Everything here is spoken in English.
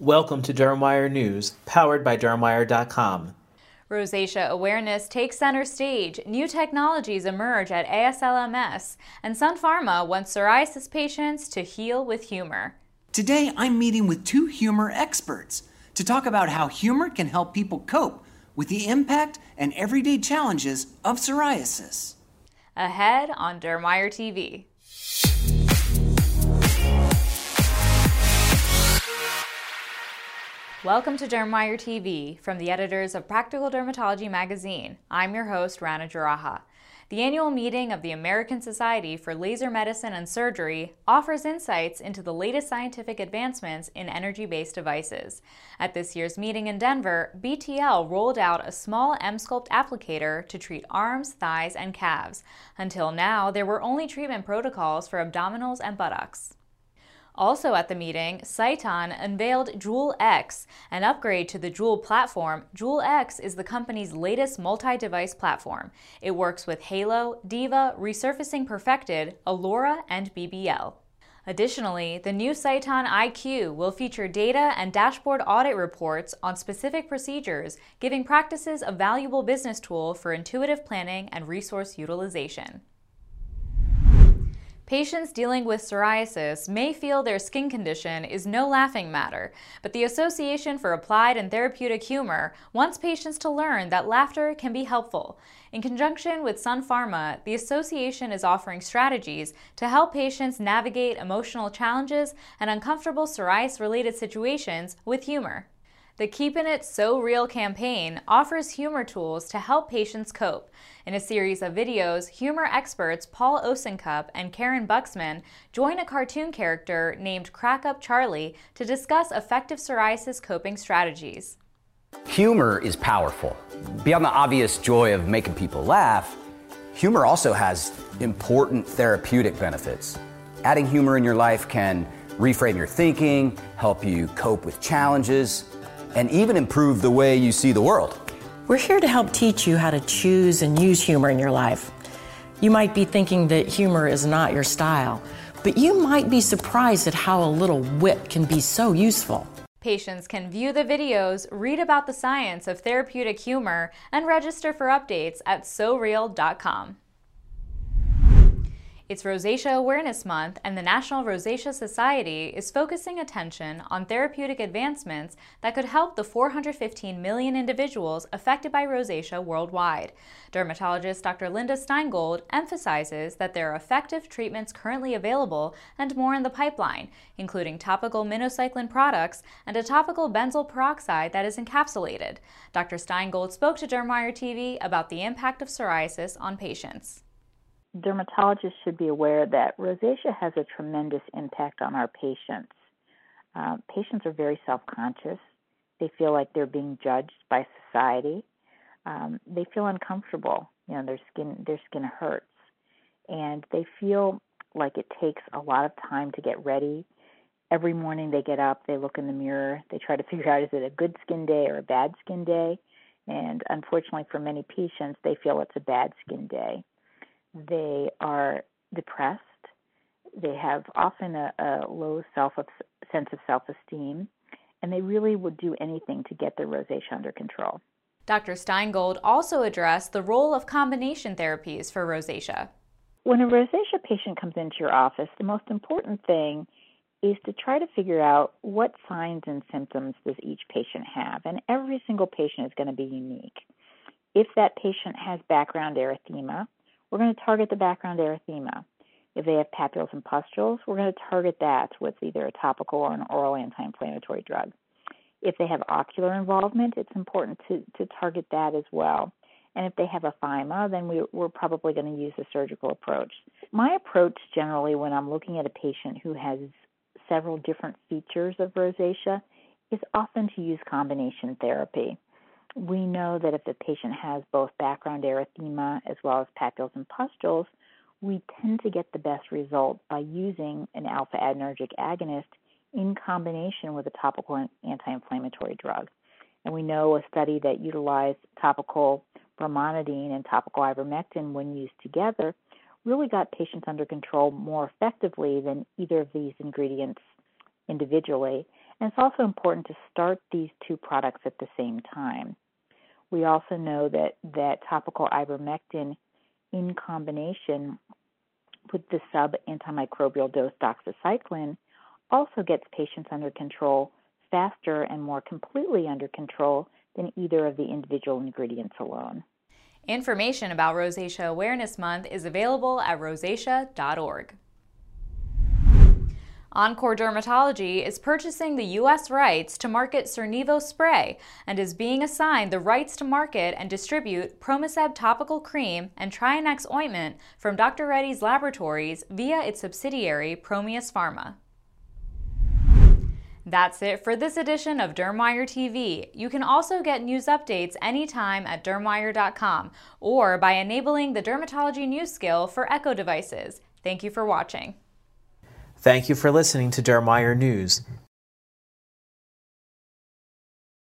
Welcome to DermWire News, powered by DermWire.com. Rosacea awareness takes center stage. New technologies emerge at ASLMS, and Sun Pharma wants psoriasis patients to heal with humor. Today, I'm meeting with two humor experts to talk about how humor can help people cope with the impact and everyday challenges of psoriasis. Ahead on DermWire TV. Welcome to DermWire TV from the editors of Practical Dermatology magazine. I'm your host, Rana Jaraha. The annual meeting of the American Society for Laser Medicine and Surgery offers insights into the latest scientific advancements in energy based devices. At this year's meeting in Denver, BTL rolled out a small Emsculpt applicator to treat arms, thighs, and calves. Until now, there were only treatment protocols for abdominals and buttocks. Also at the meeting, Sciton unveiled Joule X, an upgrade to the Joule platform. Joule X is the company's latest multi-device platform. It works with Halo, Diva, Resurfacing Perfected, Allura, and BBL. Additionally, the new Sciton IQ will feature data and dashboard audit reports on specific procedures, giving practices a valuable business tool for intuitive planning and resource utilization. Patients dealing with psoriasis may feel their skin condition is no laughing matter, but the Association for Applied and Therapeutic Humor wants patients to learn that laughter can be helpful. In conjunction with Sun Pharma, the association is offering strategies to help patients navigate emotional challenges and uncomfortable psoriasis related situations with humor. The Keepin' It So Real campaign offers humor tools to help patients cope. In a series of videos, humor experts Paul Osincup and Karen Buxman join a cartoon character named Crack Up Charlie to discuss effective psoriasis coping strategies. Humor is powerful. Beyond the obvious joy of making people laugh, humor also has important therapeutic benefits. Adding humor in your life can reframe your thinking, help you cope with challenges, and even improve the way you see the world. We're here to help teach you how to choose and use humor in your life. You might be thinking that humor is not your style, but you might be surprised at how a little wit can be so useful. Patients can view the videos, read about the science of therapeutic humor, and register for updates at SoReal.com. It's Rosacea Awareness Month, and the National Rosacea Society is focusing attention on therapeutic advancements that could help the 415 million individuals affected by rosacea worldwide. Dermatologist Dr. Linda Stein Gold emphasizes that there are effective treatments currently available and more in the pipeline, including topical minocycline products and a topical benzoyl peroxide that is encapsulated. Dr. Stein Gold spoke to Dermwire TV about the impact of psoriasis on patients dermatologists should be aware that rosacea has a tremendous impact on our patients. Uh, patients are very self conscious. They feel like they're being judged by society. Um, they feel uncomfortable. You know, their skin their skin hurts, and they feel like it takes a lot of time to get ready. Every morning they get up, they look in the mirror, they try to figure out is it a good skin day or a bad skin day. And unfortunately, for many patients, they feel it's a bad skin day they are depressed. They have often a, a low self sense of self esteem, and they really would do anything to get their rosacea under control. Dr. Stein Gold also addressed the role of combination therapies for rosacea. When a rosacea patient comes into your office, the most important thing is to try to figure out what signs and symptoms does each patient have, and every single patient is going to be unique. If that patient has background erythema, we're going to target the background erythema. If they have papules and pustules, we're going to target that with either a topical or an oral anti inflammatory drug. If they have ocular involvement, it's important to, to target that as well. And if they have ephema, then we, we're probably going to use a surgical approach. My approach generally when I'm looking at a patient who has several different features of rosacea is often to use combination therapy we know that if the patient has both background erythema as well as papules and pustules, we tend to get the best result by using an alpha adrenergic agonist in combination with a topical anti inflammatory drug. And we know a study that utilized topical brimonidine and topical ivermectin when used together really got patients under control more effectively than either of these ingredients individually. And it's also important to start these two products at the same time. We also know that, that topical ivermectin in combination with the sub antimicrobial dose doxycycline also gets patients under control faster and more completely under control than either of the individual ingredients alone. Information about Rosacea Awareness Month is available at rosacea.org. Encore Dermatology is purchasing the U.S. rights to market Sernivo spray and is being assigned the rights to market and distribute Promiseb topical cream and Trianex ointment from Dr. Reddy's laboratories via its subsidiary Promius Pharma. That's it for this edition of Dermwire TV. You can also get news updates anytime at dermwire.com or by enabling the dermatology news skill for Echo devices. Thank you for watching. Thank you for listening to Dermwire News.